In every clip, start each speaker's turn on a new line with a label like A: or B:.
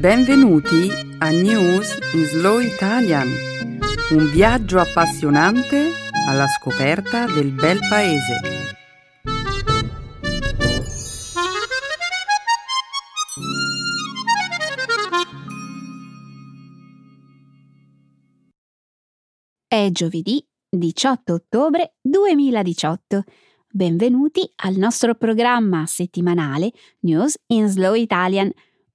A: Benvenuti a News in Slow Italian, un viaggio appassionante alla scoperta del bel paese.
B: È giovedì 18 ottobre 2018. Benvenuti al nostro programma settimanale News in Slow Italian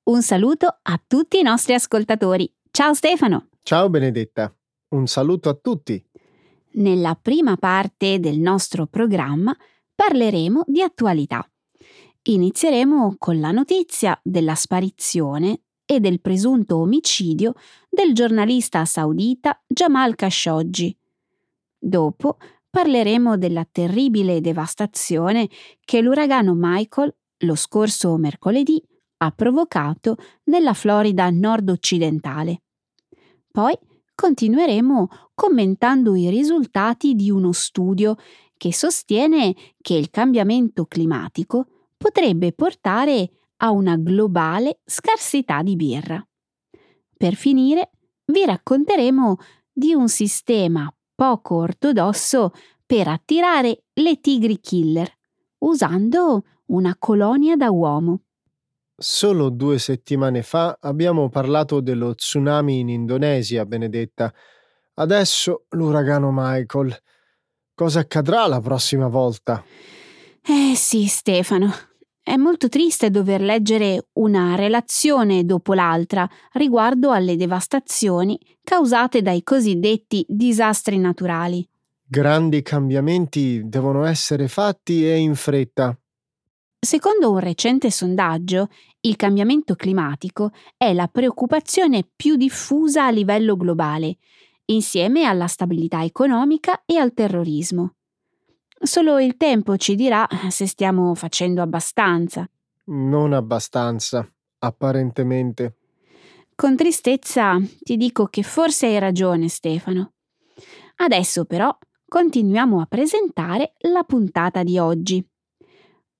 B: un saluto a tutti i nostri ascoltatori. Ciao Stefano.
C: Ciao Benedetta. Un saluto a tutti.
B: Nella prima parte del nostro programma parleremo di attualità. Inizieremo con la notizia della sparizione e del presunto omicidio del giornalista saudita Jamal Khashoggi. Dopo parleremo della terribile devastazione che l'uragano Michael lo scorso mercoledì ha provocato nella Florida nord-occidentale. Poi continueremo commentando i risultati di uno studio che sostiene che il cambiamento climatico potrebbe portare a una globale scarsità di birra. Per finire, vi racconteremo di un sistema poco ortodosso per attirare le tigri killer, usando una colonia da uomo.
C: Solo due settimane fa abbiamo parlato dello tsunami in Indonesia, Benedetta. Adesso l'uragano Michael. Cosa accadrà la prossima volta?
B: Eh sì, Stefano. È molto triste dover leggere una relazione dopo l'altra riguardo alle devastazioni causate dai cosiddetti disastri naturali.
C: Grandi cambiamenti devono essere fatti e in fretta.
B: Secondo un recente sondaggio, il cambiamento climatico è la preoccupazione più diffusa a livello globale, insieme alla stabilità economica e al terrorismo. Solo il tempo ci dirà se stiamo facendo abbastanza.
C: Non abbastanza, apparentemente.
B: Con tristezza ti dico che forse hai ragione, Stefano. Adesso però continuiamo a presentare la puntata di oggi.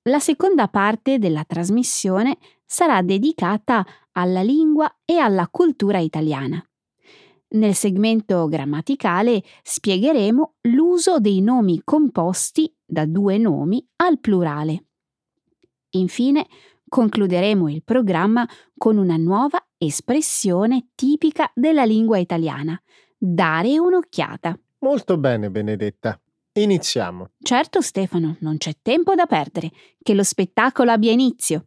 B: La seconda parte della trasmissione sarà dedicata alla lingua e alla cultura italiana. Nel segmento grammaticale spiegheremo l'uso dei nomi composti da due nomi al plurale. Infine, concluderemo il programma con una nuova espressione tipica della lingua italiana, dare un'occhiata.
C: Molto bene, Benedetta. Iniziamo.
B: Certo, Stefano, non c'è tempo da perdere. Che lo spettacolo abbia inizio.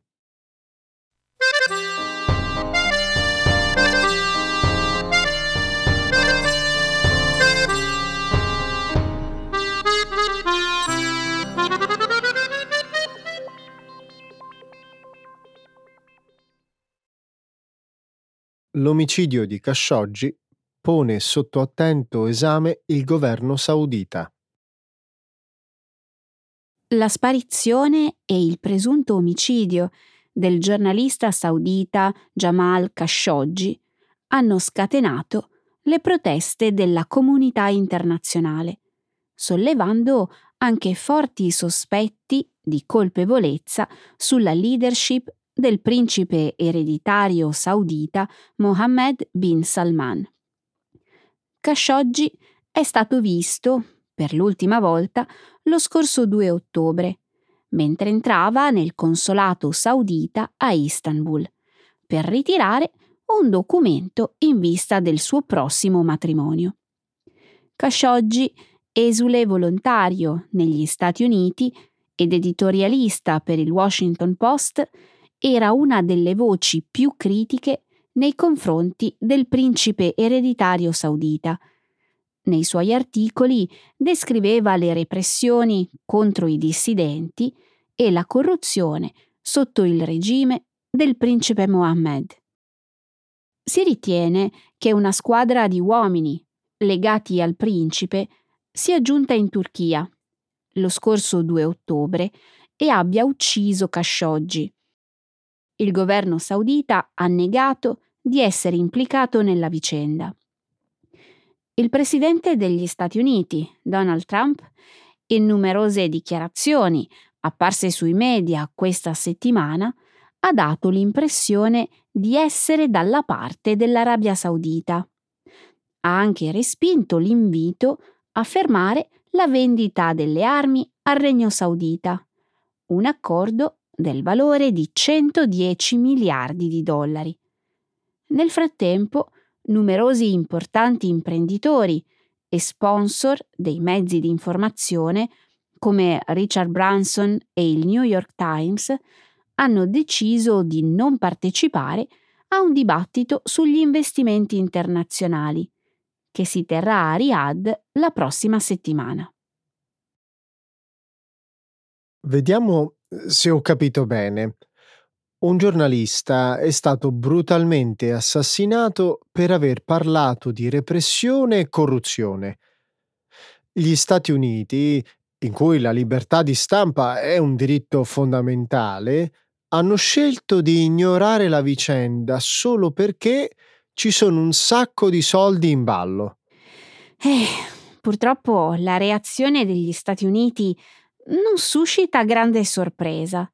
C: L'omicidio di Khashoggi pone sotto attento esame il governo saudita.
B: La sparizione e il presunto omicidio del giornalista saudita Jamal Khashoggi hanno scatenato le proteste della comunità internazionale, sollevando anche forti sospetti di colpevolezza sulla leadership del principe ereditario saudita Mohammed bin Salman. Khashoggi è stato visto, per l'ultima volta, lo scorso 2 ottobre, mentre entrava nel consolato saudita a Istanbul, per ritirare un documento in vista del suo prossimo matrimonio. Khashoggi, esule volontario negli Stati Uniti ed editorialista per il Washington Post, era una delle voci più critiche nei confronti del principe ereditario saudita, nei suoi articoli descriveva le repressioni contro i dissidenti e la corruzione sotto il regime del principe Mohammed. Si ritiene che una squadra di uomini legati al principe sia giunta in Turchia lo scorso 2 ottobre e abbia ucciso Khashoggi. Il governo saudita ha negato di essere implicato nella vicenda. Il presidente degli Stati Uniti, Donald Trump, in numerose dichiarazioni apparse sui media questa settimana, ha dato l'impressione di essere dalla parte dell'Arabia Saudita. Ha anche respinto l'invito a fermare la vendita delle armi al Regno Saudita, un accordo del valore di 110 miliardi di dollari. Nel frattempo, numerosi importanti imprenditori e sponsor dei mezzi di informazione come Richard Branson e il New York Times hanno deciso di non partecipare a un dibattito sugli investimenti internazionali che si terrà a Riyadh la prossima settimana.
C: Vediamo eh, se ho capito bene. Un giornalista è stato brutalmente assassinato per aver parlato di repressione e corruzione. Gli Stati Uniti, in cui la libertà di stampa è un diritto fondamentale, hanno scelto di ignorare la vicenda solo perché ci sono un sacco di soldi in ballo.
B: Eh, purtroppo la reazione degli Stati Uniti non suscita grande sorpresa.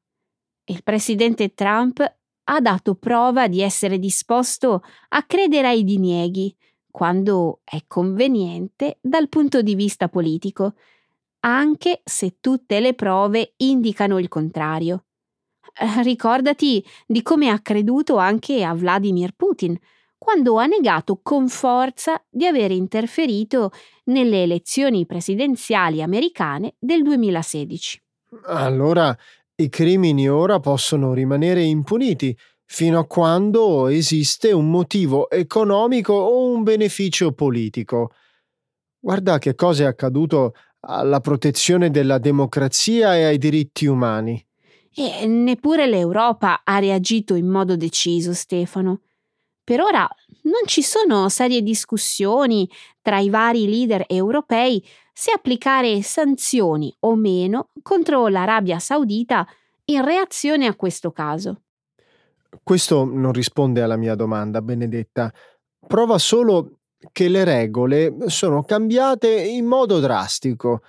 B: Il presidente Trump ha dato prova di essere disposto a credere ai dinieghi quando è conveniente dal punto di vista politico, anche se tutte le prove indicano il contrario. Eh, ricordati di come ha creduto anche a Vladimir Putin, quando ha negato con forza di aver interferito nelle elezioni presidenziali americane del 2016.
C: Allora i crimini ora possono rimanere impuniti fino a quando esiste un motivo economico o un beneficio politico. Guarda che cosa è accaduto alla protezione della democrazia e ai diritti umani.
B: E neppure l'Europa ha reagito in modo deciso, Stefano. Per ora non ci sono serie discussioni tra i vari leader europei se applicare sanzioni o meno contro l'Arabia Saudita in reazione a questo caso.
C: Questo non risponde alla mia domanda, Benedetta. Prova solo che le regole sono cambiate in modo drastico.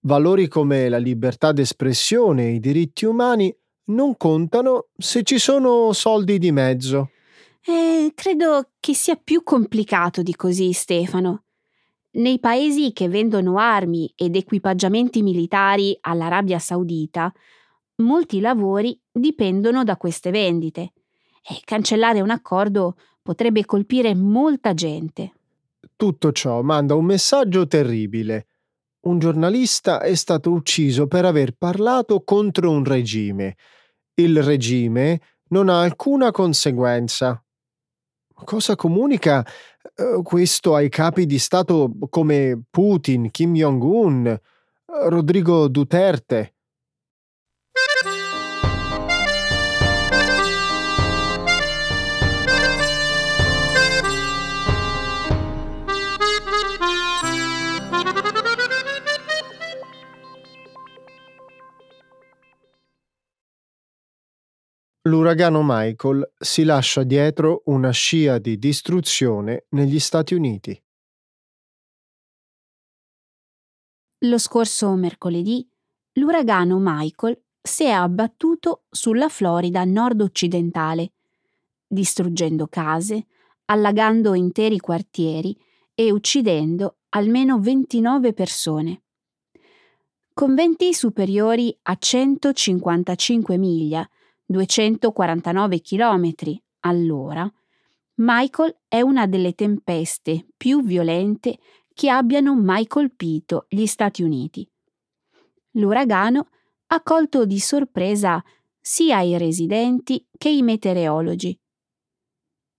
C: Valori come la libertà d'espressione e i diritti umani non contano se ci sono soldi di mezzo.
B: Eh, credo che sia più complicato di così, Stefano. Nei paesi che vendono armi ed equipaggiamenti militari all'Arabia Saudita, molti lavori dipendono da queste vendite e cancellare un accordo potrebbe colpire molta gente.
C: Tutto ciò manda un messaggio terribile. Un giornalista è stato ucciso per aver parlato contro un regime. Il regime non ha alcuna conseguenza. Cosa comunica uh, questo ai capi di Stato come Putin, Kim Jong-un, Rodrigo Duterte? L'uragano Michael si lascia dietro una scia di distruzione negli Stati Uniti.
B: Lo scorso mercoledì l'uragano Michael si è abbattuto sulla Florida nord-occidentale, distruggendo case, allagando interi quartieri e uccidendo almeno 29 persone. Con venti superiori a 155 miglia 249 km all'ora, Michael è una delle tempeste più violente che abbiano mai colpito gli Stati Uniti. L'uragano ha colto di sorpresa sia i residenti che i meteorologi.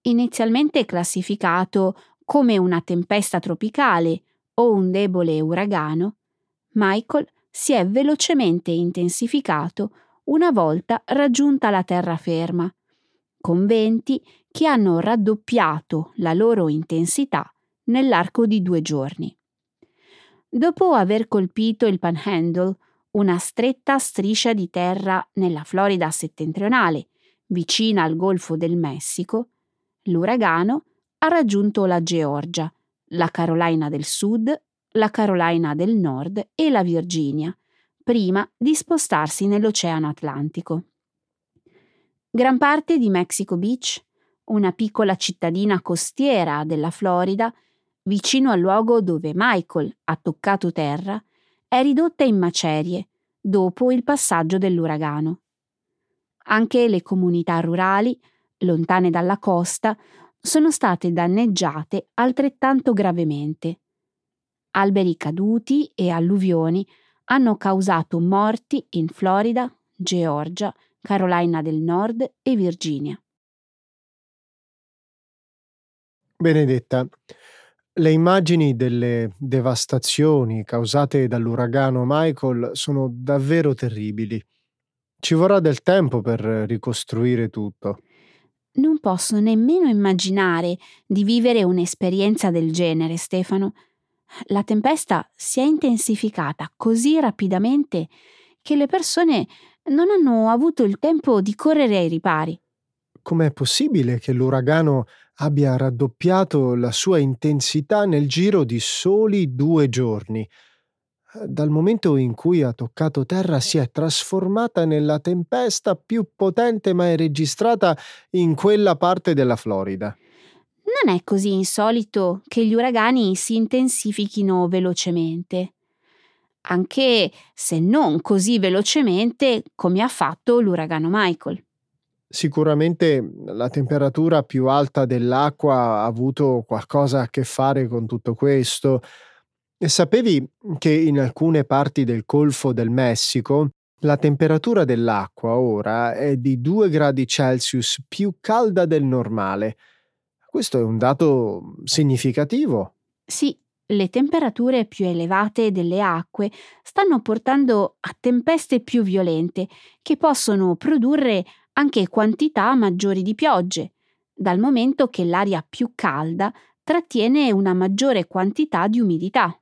B: Inizialmente classificato come una tempesta tropicale o un debole uragano, Michael si è velocemente intensificato una volta raggiunta la terraferma, con venti che hanno raddoppiato la loro intensità nell'arco di due giorni. Dopo aver colpito il Panhandle, una stretta striscia di terra nella Florida settentrionale, vicina al Golfo del Messico, l'uragano ha raggiunto la Georgia, la Carolina del Sud, la Carolina del Nord e la Virginia, prima di spostarsi nell'Oceano Atlantico. Gran parte di Mexico Beach, una piccola cittadina costiera della Florida, vicino al luogo dove Michael ha toccato terra, è ridotta in macerie dopo il passaggio dell'uragano. Anche le comunità rurali, lontane dalla costa, sono state danneggiate altrettanto gravemente. Alberi caduti e alluvioni hanno causato morti in Florida, Georgia, Carolina del Nord e Virginia.
C: Benedetta, le immagini delle devastazioni causate dall'uragano Michael sono davvero terribili. Ci vorrà del tempo per ricostruire tutto.
B: Non posso nemmeno immaginare di vivere un'esperienza del genere, Stefano. La tempesta si è intensificata così rapidamente che le persone non hanno avuto il tempo di correre ai ripari.
C: Com'è possibile che l'uragano abbia raddoppiato la sua intensità nel giro di soli due giorni? Dal momento in cui ha toccato terra si è trasformata nella tempesta più potente mai registrata in quella parte della Florida.
B: Non è così insolito che gli uragani si intensifichino velocemente, anche se non così velocemente come ha fatto l'uragano Michael.
C: Sicuramente la temperatura più alta dell'acqua ha avuto qualcosa a che fare con tutto questo. E sapevi che in alcune parti del Golfo del Messico la temperatura dell'acqua ora è di 2 gradi Celsius più calda del normale? Questo è un dato significativo.
B: Sì, le temperature più elevate delle acque stanno portando a tempeste più violente che possono produrre anche quantità maggiori di piogge, dal momento che l'aria più calda trattiene una maggiore quantità di umidità.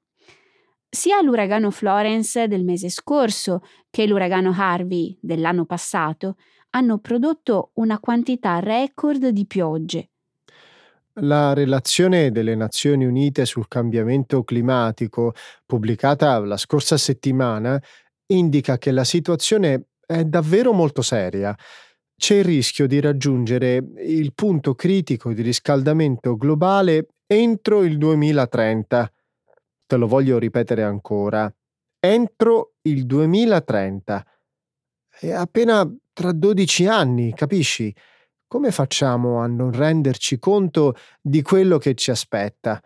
B: Sia l'uragano Florence del mese scorso che l'uragano Harvey dell'anno passato hanno prodotto una quantità record di piogge.
C: La relazione delle Nazioni Unite sul cambiamento climatico, pubblicata la scorsa settimana, indica che la situazione è davvero molto seria. C'è il rischio di raggiungere il punto critico di riscaldamento globale entro il 2030 te lo voglio ripetere ancora, entro il 2030. È appena tra 12 anni, capisci? Come facciamo a non renderci conto di quello che ci aspetta?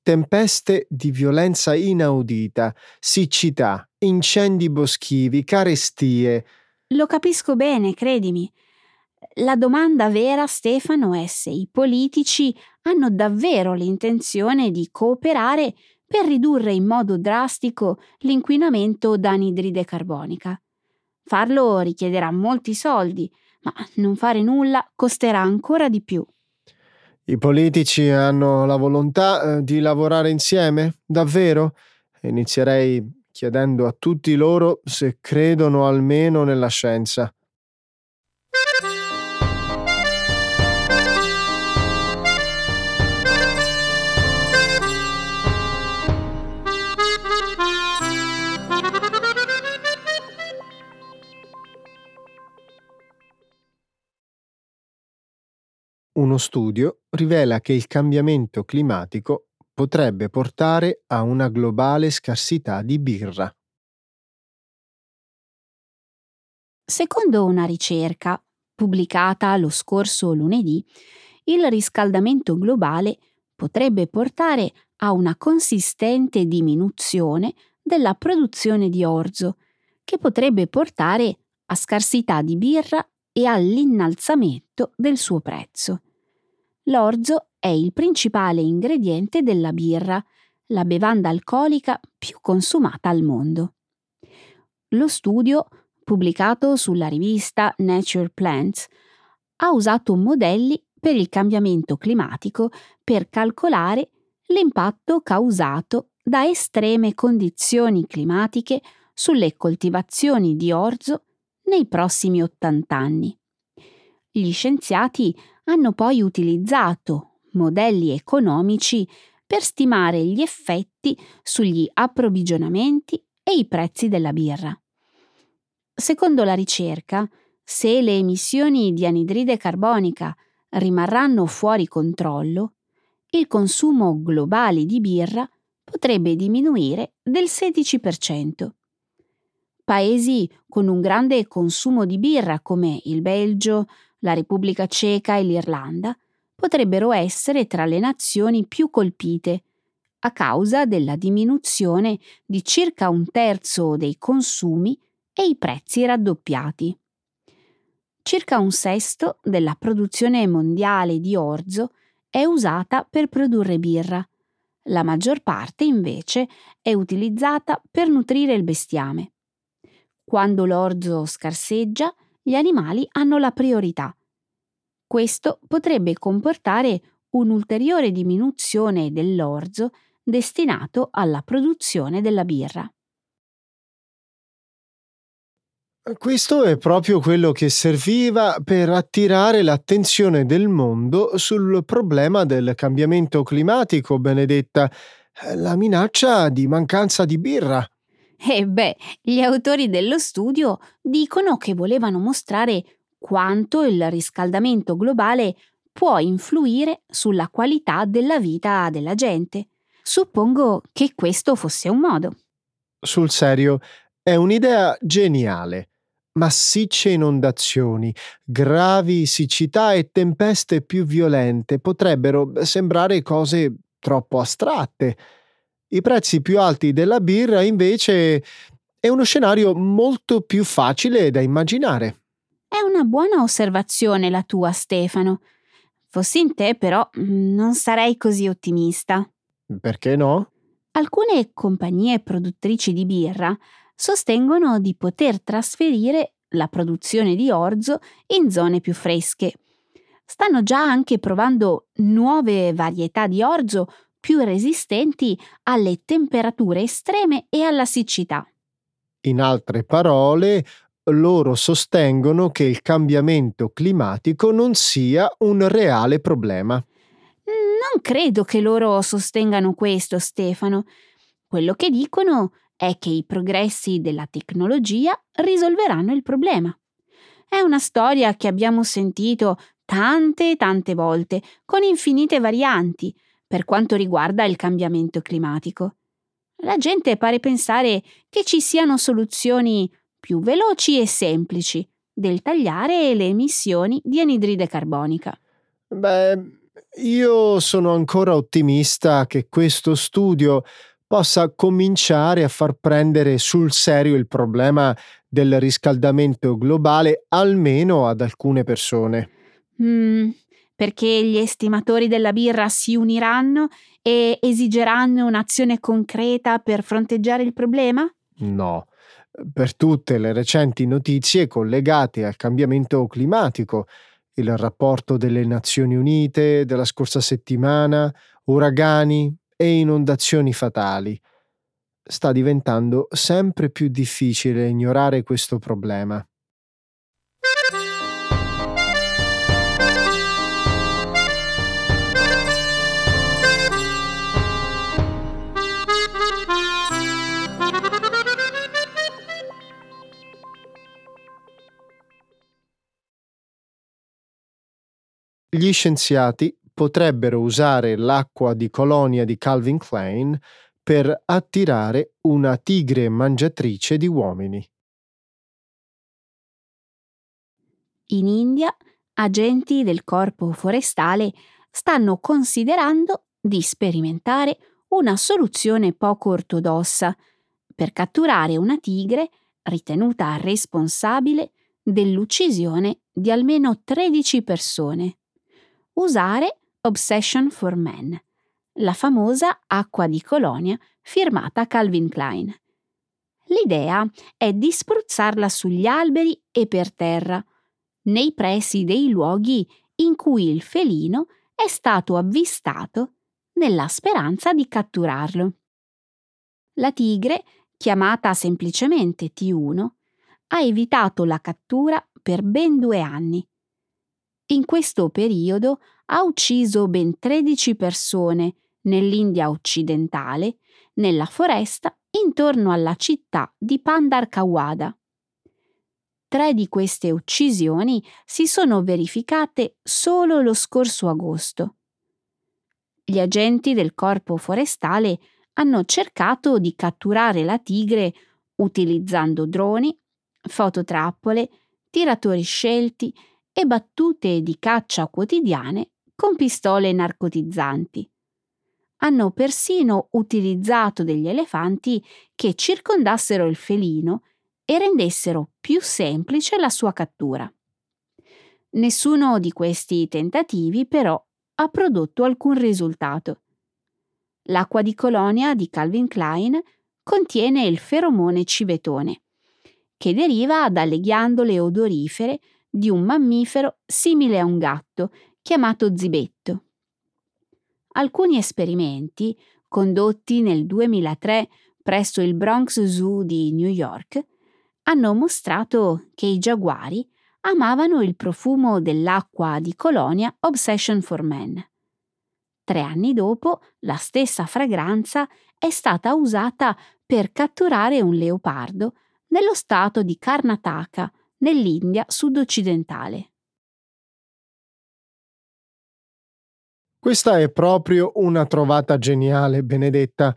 C: Tempeste di violenza inaudita, siccità, incendi boschivi, carestie.
B: Lo capisco bene, credimi. La domanda vera, Stefano, è se i politici hanno davvero l'intenzione di cooperare per ridurre in modo drastico l'inquinamento da anidride carbonica. Farlo richiederà molti soldi, ma non fare nulla costerà ancora di più.
C: I politici hanno la volontà eh, di lavorare insieme? Davvero? Inizierei chiedendo a tutti loro se credono almeno nella scienza. Uno studio rivela che il cambiamento climatico potrebbe portare a una globale scarsità di birra.
B: Secondo una ricerca pubblicata lo scorso lunedì, il riscaldamento globale potrebbe portare a una consistente diminuzione della produzione di orzo, che potrebbe portare a scarsità di birra e all'innalzamento del suo prezzo. L'orzo è il principale ingrediente della birra, la bevanda alcolica più consumata al mondo. Lo studio, pubblicato sulla rivista Nature Plants, ha usato modelli per il cambiamento climatico per calcolare l'impatto causato da estreme condizioni climatiche sulle coltivazioni di orzo nei prossimi 80 anni. Gli scienziati hanno poi utilizzato modelli economici per stimare gli effetti sugli approvvigionamenti e i prezzi della birra. Secondo la ricerca, se le emissioni di anidride carbonica rimarranno fuori controllo, il consumo globale di birra potrebbe diminuire del 16%. Paesi con un grande consumo di birra come il Belgio, la Repubblica Ceca e l'Irlanda potrebbero essere tra le nazioni più colpite a causa della diminuzione di circa un terzo dei consumi e i prezzi raddoppiati. Circa un sesto della produzione mondiale di orzo è usata per produrre birra. La maggior parte, invece, è utilizzata per nutrire il bestiame. Quando l'orzo scarseggia, gli animali hanno la priorità. Questo potrebbe comportare un'ulteriore diminuzione dell'orzo destinato alla produzione della birra.
C: Questo è proprio quello che serviva per attirare l'attenzione del mondo sul problema del cambiamento climatico, Benedetta, la minaccia di mancanza di birra.
B: E beh, gli autori dello studio dicono che volevano mostrare quanto il riscaldamento globale può influire sulla qualità della vita della gente. Suppongo che questo fosse un modo.
C: Sul serio, è un'idea geniale. Massicce inondazioni, gravi siccità e tempeste più violente potrebbero sembrare cose troppo astratte. I prezzi più alti della birra, invece, è uno scenario molto più facile da immaginare.
B: È una buona osservazione la tua, Stefano. Fossi in te, però, non sarei così ottimista.
C: Perché no?
B: Alcune compagnie produttrici di birra sostengono di poter trasferire la produzione di orzo in zone più fresche. Stanno già anche provando nuove varietà di orzo più resistenti alle temperature estreme e alla siccità.
C: In altre parole, loro sostengono che il cambiamento climatico non sia un reale problema.
B: Non credo che loro sostengano questo, Stefano. Quello che dicono è che i progressi della tecnologia risolveranno il problema. È una storia che abbiamo sentito tante e tante volte, con infinite varianti, per quanto riguarda il cambiamento climatico. La gente pare pensare che ci siano soluzioni più veloci e semplici del tagliare le emissioni di anidride carbonica.
C: Beh, io sono ancora ottimista che questo studio possa cominciare a far prendere sul serio il problema del riscaldamento globale almeno ad alcune persone.
B: Mm, perché gli estimatori della birra si uniranno e esigeranno un'azione concreta per fronteggiare il problema?
C: No, per tutte le recenti notizie collegate al cambiamento climatico, il rapporto delle Nazioni Unite della scorsa settimana, uragani, e inondazioni fatali. Sta diventando sempre più difficile ignorare questo problema. Gli scienziati potrebbero usare l'acqua di colonia di Calvin Klein per attirare una tigre mangiatrice di uomini.
B: In India, agenti del corpo forestale stanno considerando di sperimentare una soluzione poco ortodossa per catturare una tigre ritenuta responsabile dell'uccisione di almeno 13 persone. Usare Obsession for Men, la famosa acqua di colonia firmata Calvin Klein. L'idea è di spruzzarla sugli alberi e per terra, nei pressi dei luoghi in cui il felino è stato avvistato nella speranza di catturarlo. La tigre, chiamata semplicemente T1, ha evitato la cattura per ben due anni in questo periodo ha ucciso ben 13 persone nell'India occidentale, nella foresta intorno alla città di Pandarkawada. tre di queste uccisioni si sono verificate solo lo scorso agosto. Gli agenti del corpo forestale hanno cercato di catturare la tigre utilizzando droni, fototrappole, tiratori scelti e battute di caccia quotidiane con pistole narcotizzanti. Hanno persino utilizzato degli elefanti che circondassero il felino e rendessero più semplice la sua cattura. Nessuno di questi tentativi però ha prodotto alcun risultato. L'acqua di colonia di Calvin Klein contiene il feromone civetone, che deriva dalle ghiandole odorifere di un mammifero simile a un gatto chiamato zibetto. Alcuni esperimenti, condotti nel 2003 presso il Bronx Zoo di New York, hanno mostrato che i giaguari amavano il profumo dell'acqua di colonia Obsession for Men. Tre anni dopo, la stessa fragranza è stata usata per catturare un leopardo nello stato di Karnataka, nell'India sud-occidentale.
C: Questa è proprio una trovata geniale, Benedetta.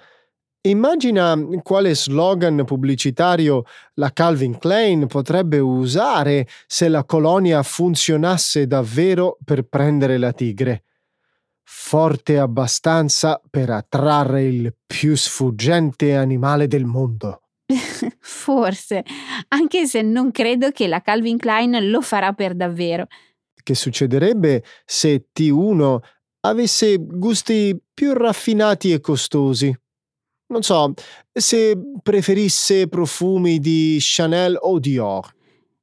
C: Immagina quale slogan pubblicitario la Calvin Klein potrebbe usare se la colonia funzionasse davvero per prendere la tigre. Forte abbastanza per attrarre il più sfuggente animale del mondo.
B: Forse, anche se non credo che la Calvin Klein lo farà per davvero.
C: Che succederebbe se T1 avesse gusti più raffinati e costosi? Non so, se preferisse profumi di Chanel o Dior.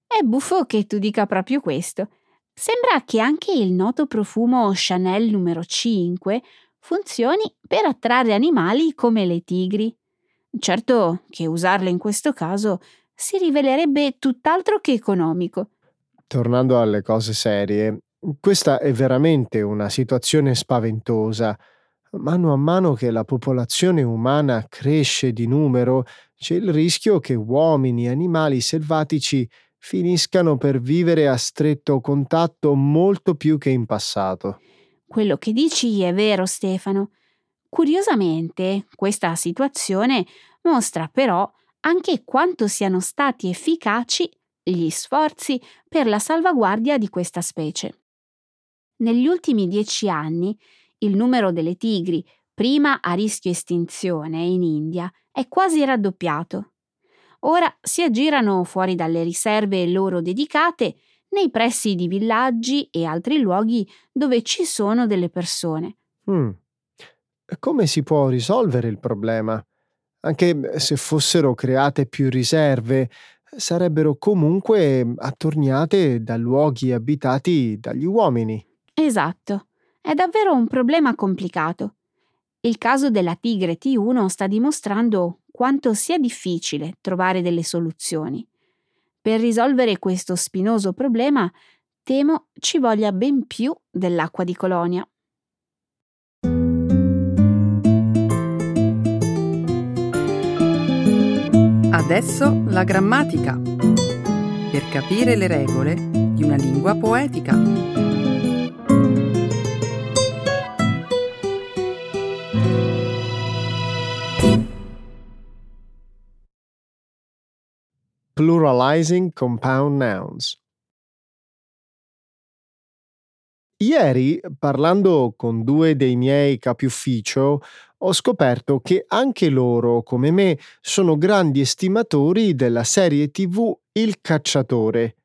B: È buffo che tu dica proprio questo. Sembra che anche il noto profumo Chanel numero 5 funzioni per attrarre animali come le tigri. Certo che usarle in questo caso si rivelerebbe tutt'altro che economico.
C: Tornando alle cose serie, questa è veramente una situazione spaventosa. Mano a mano che la popolazione umana cresce di numero, c'è il rischio che uomini e animali selvatici finiscano per vivere a stretto contatto molto più che in passato.
B: Quello che dici è vero, Stefano. Curiosamente, questa situazione mostra però anche quanto siano stati efficaci gli sforzi per la salvaguardia di questa specie. Negli ultimi dieci anni il numero delle tigri, prima a rischio estinzione in India, è quasi raddoppiato. Ora si aggirano fuori dalle riserve loro dedicate nei pressi di villaggi e altri luoghi dove ci sono delle persone.
C: Mm. Come si può risolvere il problema? Anche se fossero create più riserve, sarebbero comunque attorniate da luoghi abitati dagli uomini.
B: Esatto. È davvero un problema complicato. Il caso della tigre T1 sta dimostrando quanto sia difficile trovare delle soluzioni. Per risolvere questo spinoso problema, temo ci voglia ben più dell'acqua di colonia.
A: Adesso la grammatica. Per capire le regole di una lingua poetica.
C: Pluralizing compound nouns. Ieri, parlando con due dei miei capi ufficio, ho scoperto che anche loro, come me, sono grandi estimatori della serie TV Il cacciatore.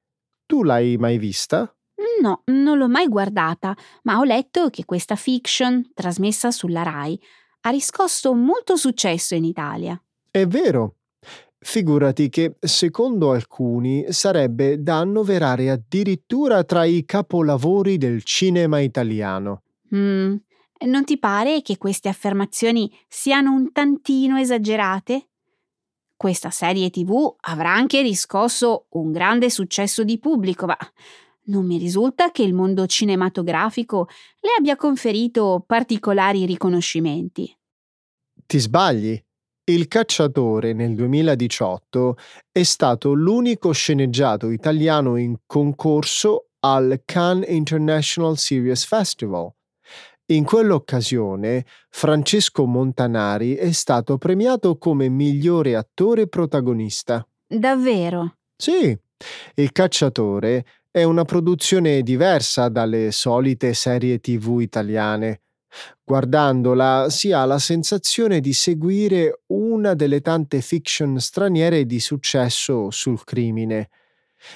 C: Tu l'hai mai vista?
B: No, non l'ho mai guardata, ma ho letto che questa fiction, trasmessa sulla RAI, ha riscosso molto successo in Italia.
C: È vero. Figurati che, secondo alcuni, sarebbe da annoverare addirittura tra i capolavori del cinema italiano.
B: Mm, non ti pare che queste affermazioni siano un tantino esagerate? Questa serie TV avrà anche riscosso un grande successo di pubblico, ma non mi risulta che il mondo cinematografico le abbia conferito particolari riconoscimenti.
C: Ti sbagli. Il cacciatore nel 2018 è stato l'unico sceneggiato italiano in concorso al Cannes International Series Festival. In quell'occasione Francesco Montanari è stato premiato come migliore attore protagonista.
B: Davvero?
C: Sì, Il cacciatore è una produzione diversa dalle solite serie tv italiane. Guardandola si ha la sensazione di seguire una delle tante fiction straniere di successo sul crimine.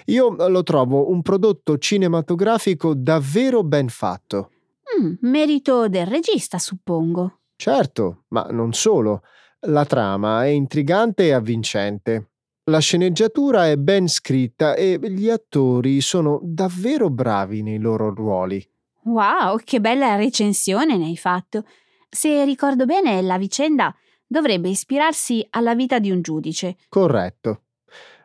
C: Io lo trovo un prodotto cinematografico davvero ben fatto.
B: Mm, merito del regista, suppongo.
C: Certo, ma non solo. La trama è intrigante e avvincente. La sceneggiatura è ben scritta e gli attori sono davvero bravi nei loro ruoli.
B: Wow, che bella recensione ne hai fatto. Se ricordo bene, la vicenda dovrebbe ispirarsi alla vita di un giudice.
C: Corretto.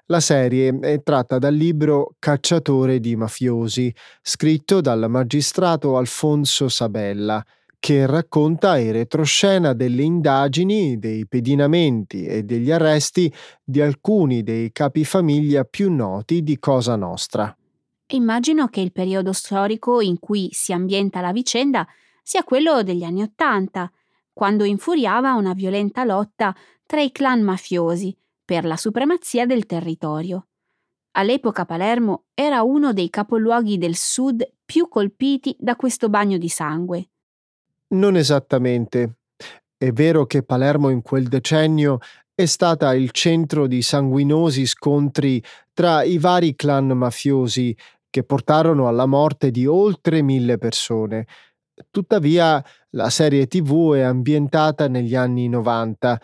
C: La serie è tratta dal libro Cacciatore di mafiosi, scritto dal magistrato Alfonso Sabella, che racconta in retroscena delle indagini, dei pedinamenti e degli arresti di alcuni dei capifamiglia più noti di Cosa Nostra.
B: Immagino che il periodo storico in cui si ambienta la vicenda sia quello degli anni Ottanta, quando infuriava una violenta lotta tra i clan mafiosi per la supremazia del territorio. All'epoca Palermo era uno dei capoluoghi del sud più colpiti da questo bagno di sangue.
C: Non esattamente. È vero che Palermo in quel decennio è stata il centro di sanguinosi scontri tra i vari clan mafiosi che portarono alla morte di oltre mille persone. Tuttavia, la serie TV è ambientata negli anni 90,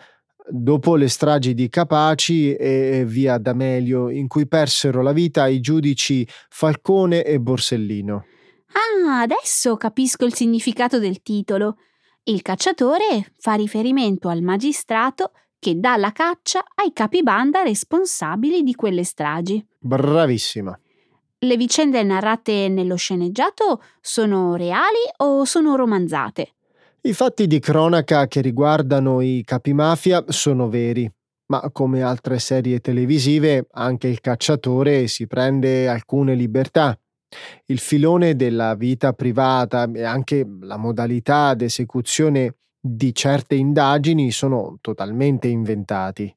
C: dopo le stragi di Capaci e via D'Amelio, in cui persero la vita i giudici Falcone e Borsellino.
B: Ah, adesso capisco il significato del titolo. Il cacciatore fa riferimento al magistrato che dà la caccia ai capibanda responsabili di quelle stragi.
C: Bravissima.
B: Le vicende narrate nello sceneggiato sono reali o sono romanzate?
C: I fatti di cronaca che riguardano i capimafia sono veri, ma come altre serie televisive anche il cacciatore si prende alcune libertà. Il filone della vita privata e anche la modalità d'esecuzione di certe indagini sono totalmente inventati.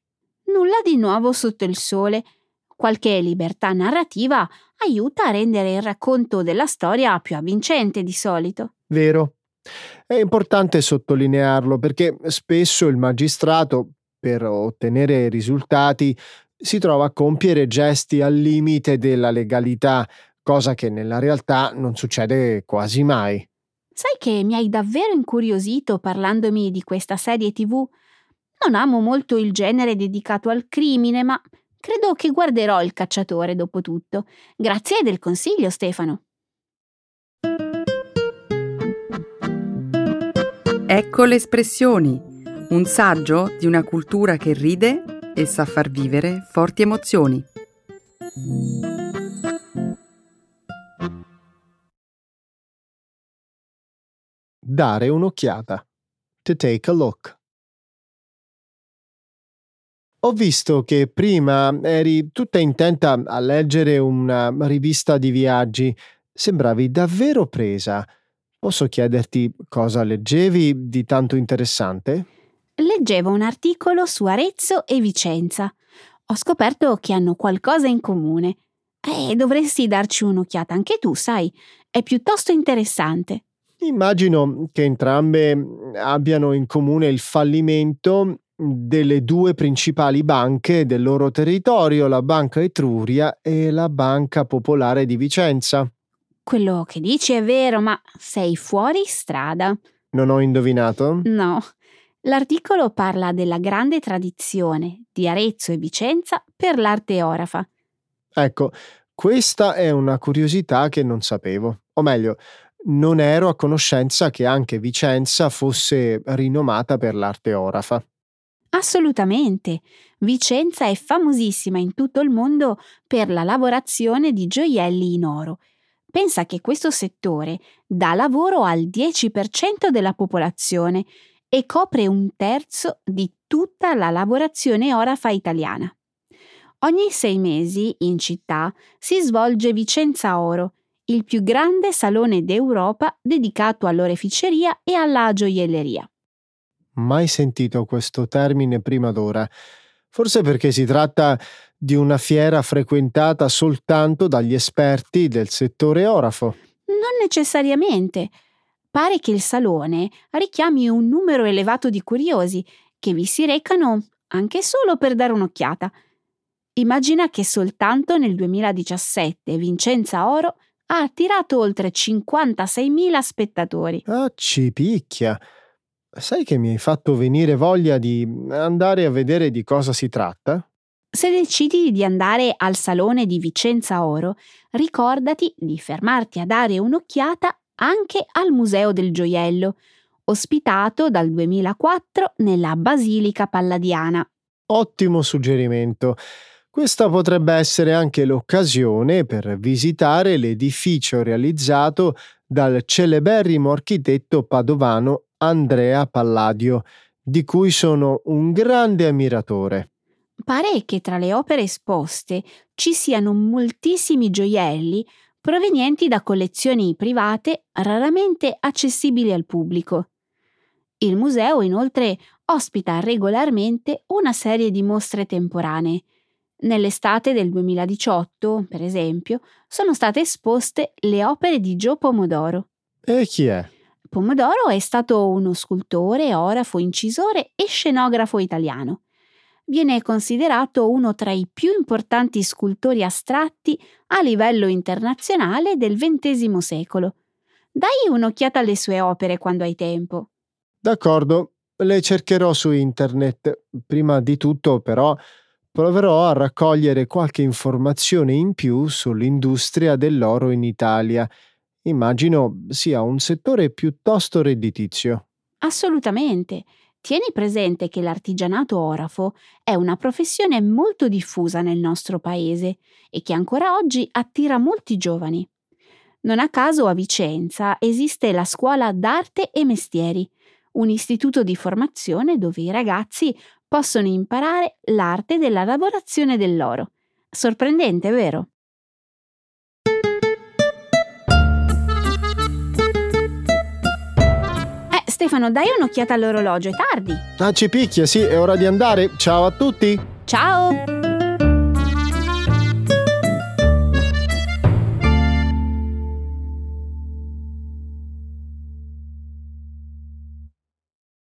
B: Nulla di nuovo sotto il sole. Qualche libertà narrativa aiuta a rendere il racconto della storia più avvincente di solito.
C: Vero. È importante sottolinearlo perché spesso il magistrato, per ottenere risultati, si trova a compiere gesti al limite della legalità, cosa che nella realtà non succede quasi mai.
B: Sai che mi hai davvero incuriosito parlandomi di questa serie TV? Non amo molto il genere dedicato al crimine, ma credo che guarderò il cacciatore dopo tutto. Grazie del consiglio, Stefano.
A: Ecco le espressioni, un saggio di una cultura che ride e sa far vivere forti emozioni.
C: Dare un'occhiata. To take a look. Ho visto che prima eri tutta intenta a leggere una rivista di viaggi. Sembravi davvero presa. Posso chiederti cosa leggevi di tanto interessante?
B: Leggevo un articolo su Arezzo e Vicenza. Ho scoperto che hanno qualcosa in comune. E dovresti darci un'occhiata anche tu, sai. È piuttosto interessante.
C: Immagino che entrambe abbiano in comune il fallimento delle due principali banche del loro territorio, la Banca Etruria e la Banca Popolare di Vicenza.
B: Quello che dici è vero, ma sei fuori strada.
C: Non ho indovinato?
B: No. L'articolo parla della grande tradizione di Arezzo e Vicenza per l'arte orafa.
C: Ecco, questa è una curiosità che non sapevo. O meglio, non ero a conoscenza che anche Vicenza fosse rinomata per l'arte orafa.
B: Assolutamente. Vicenza è famosissima in tutto il mondo per la lavorazione di gioielli in oro. Pensa che questo settore dà lavoro al 10% della popolazione e copre un terzo di tutta la lavorazione orafa italiana. Ogni sei mesi in città si svolge Vicenza Oro, il più grande salone d'Europa dedicato all'oreficeria e alla gioielleria.
C: Mai sentito questo termine prima d'ora. Forse perché si tratta di una fiera frequentata soltanto dagli esperti del settore orafo.
B: Non necessariamente. Pare che il salone richiami un numero elevato di curiosi che vi si recano anche solo per dare un'occhiata. Immagina che soltanto nel 2017 Vincenza Oro ha attirato oltre 56.000 spettatori.
C: Ah, ci picchia. Sai che mi hai fatto venire voglia di andare a vedere di cosa si tratta?
B: Se decidi di andare al salone di Vicenza Oro, ricordati di fermarti a dare un'occhiata anche al Museo del Gioiello, ospitato dal 2004 nella Basilica Palladiana.
C: Ottimo suggerimento. Questa potrebbe essere anche l'occasione per visitare l'edificio realizzato dal celeberrimo architetto padovano Andrea Palladio, di cui sono un grande ammiratore.
B: Pare che tra le opere esposte ci siano moltissimi gioielli provenienti da collezioni private raramente accessibili al pubblico. Il museo inoltre ospita regolarmente una serie di mostre temporanee. Nell'estate del 2018, per esempio, sono state esposte le opere di Gio Pomodoro.
C: E chi è?
B: Pomodoro è stato uno scultore, orafo, incisore e scenografo italiano. Viene considerato uno tra i più importanti scultori astratti a livello internazionale del XX secolo. Dai un'occhiata alle sue opere quando hai tempo.
C: D'accordo, le cercherò su internet. Prima di tutto, però, proverò a raccogliere qualche informazione in più sull'industria dell'oro in Italia. Immagino sia un settore piuttosto redditizio.
B: Assolutamente. Tieni presente che l'artigianato orafo è una professione molto diffusa nel nostro paese e che ancora oggi attira molti giovani. Non a caso a Vicenza esiste la scuola d'arte e mestieri, un istituto di formazione dove i ragazzi possono imparare l'arte della lavorazione dell'oro. Sorprendente, vero? Stefano, dai un'occhiata all'orologio, è tardi.
C: Ah, ci picchia, sì, è ora di andare. Ciao a tutti!
B: Ciao!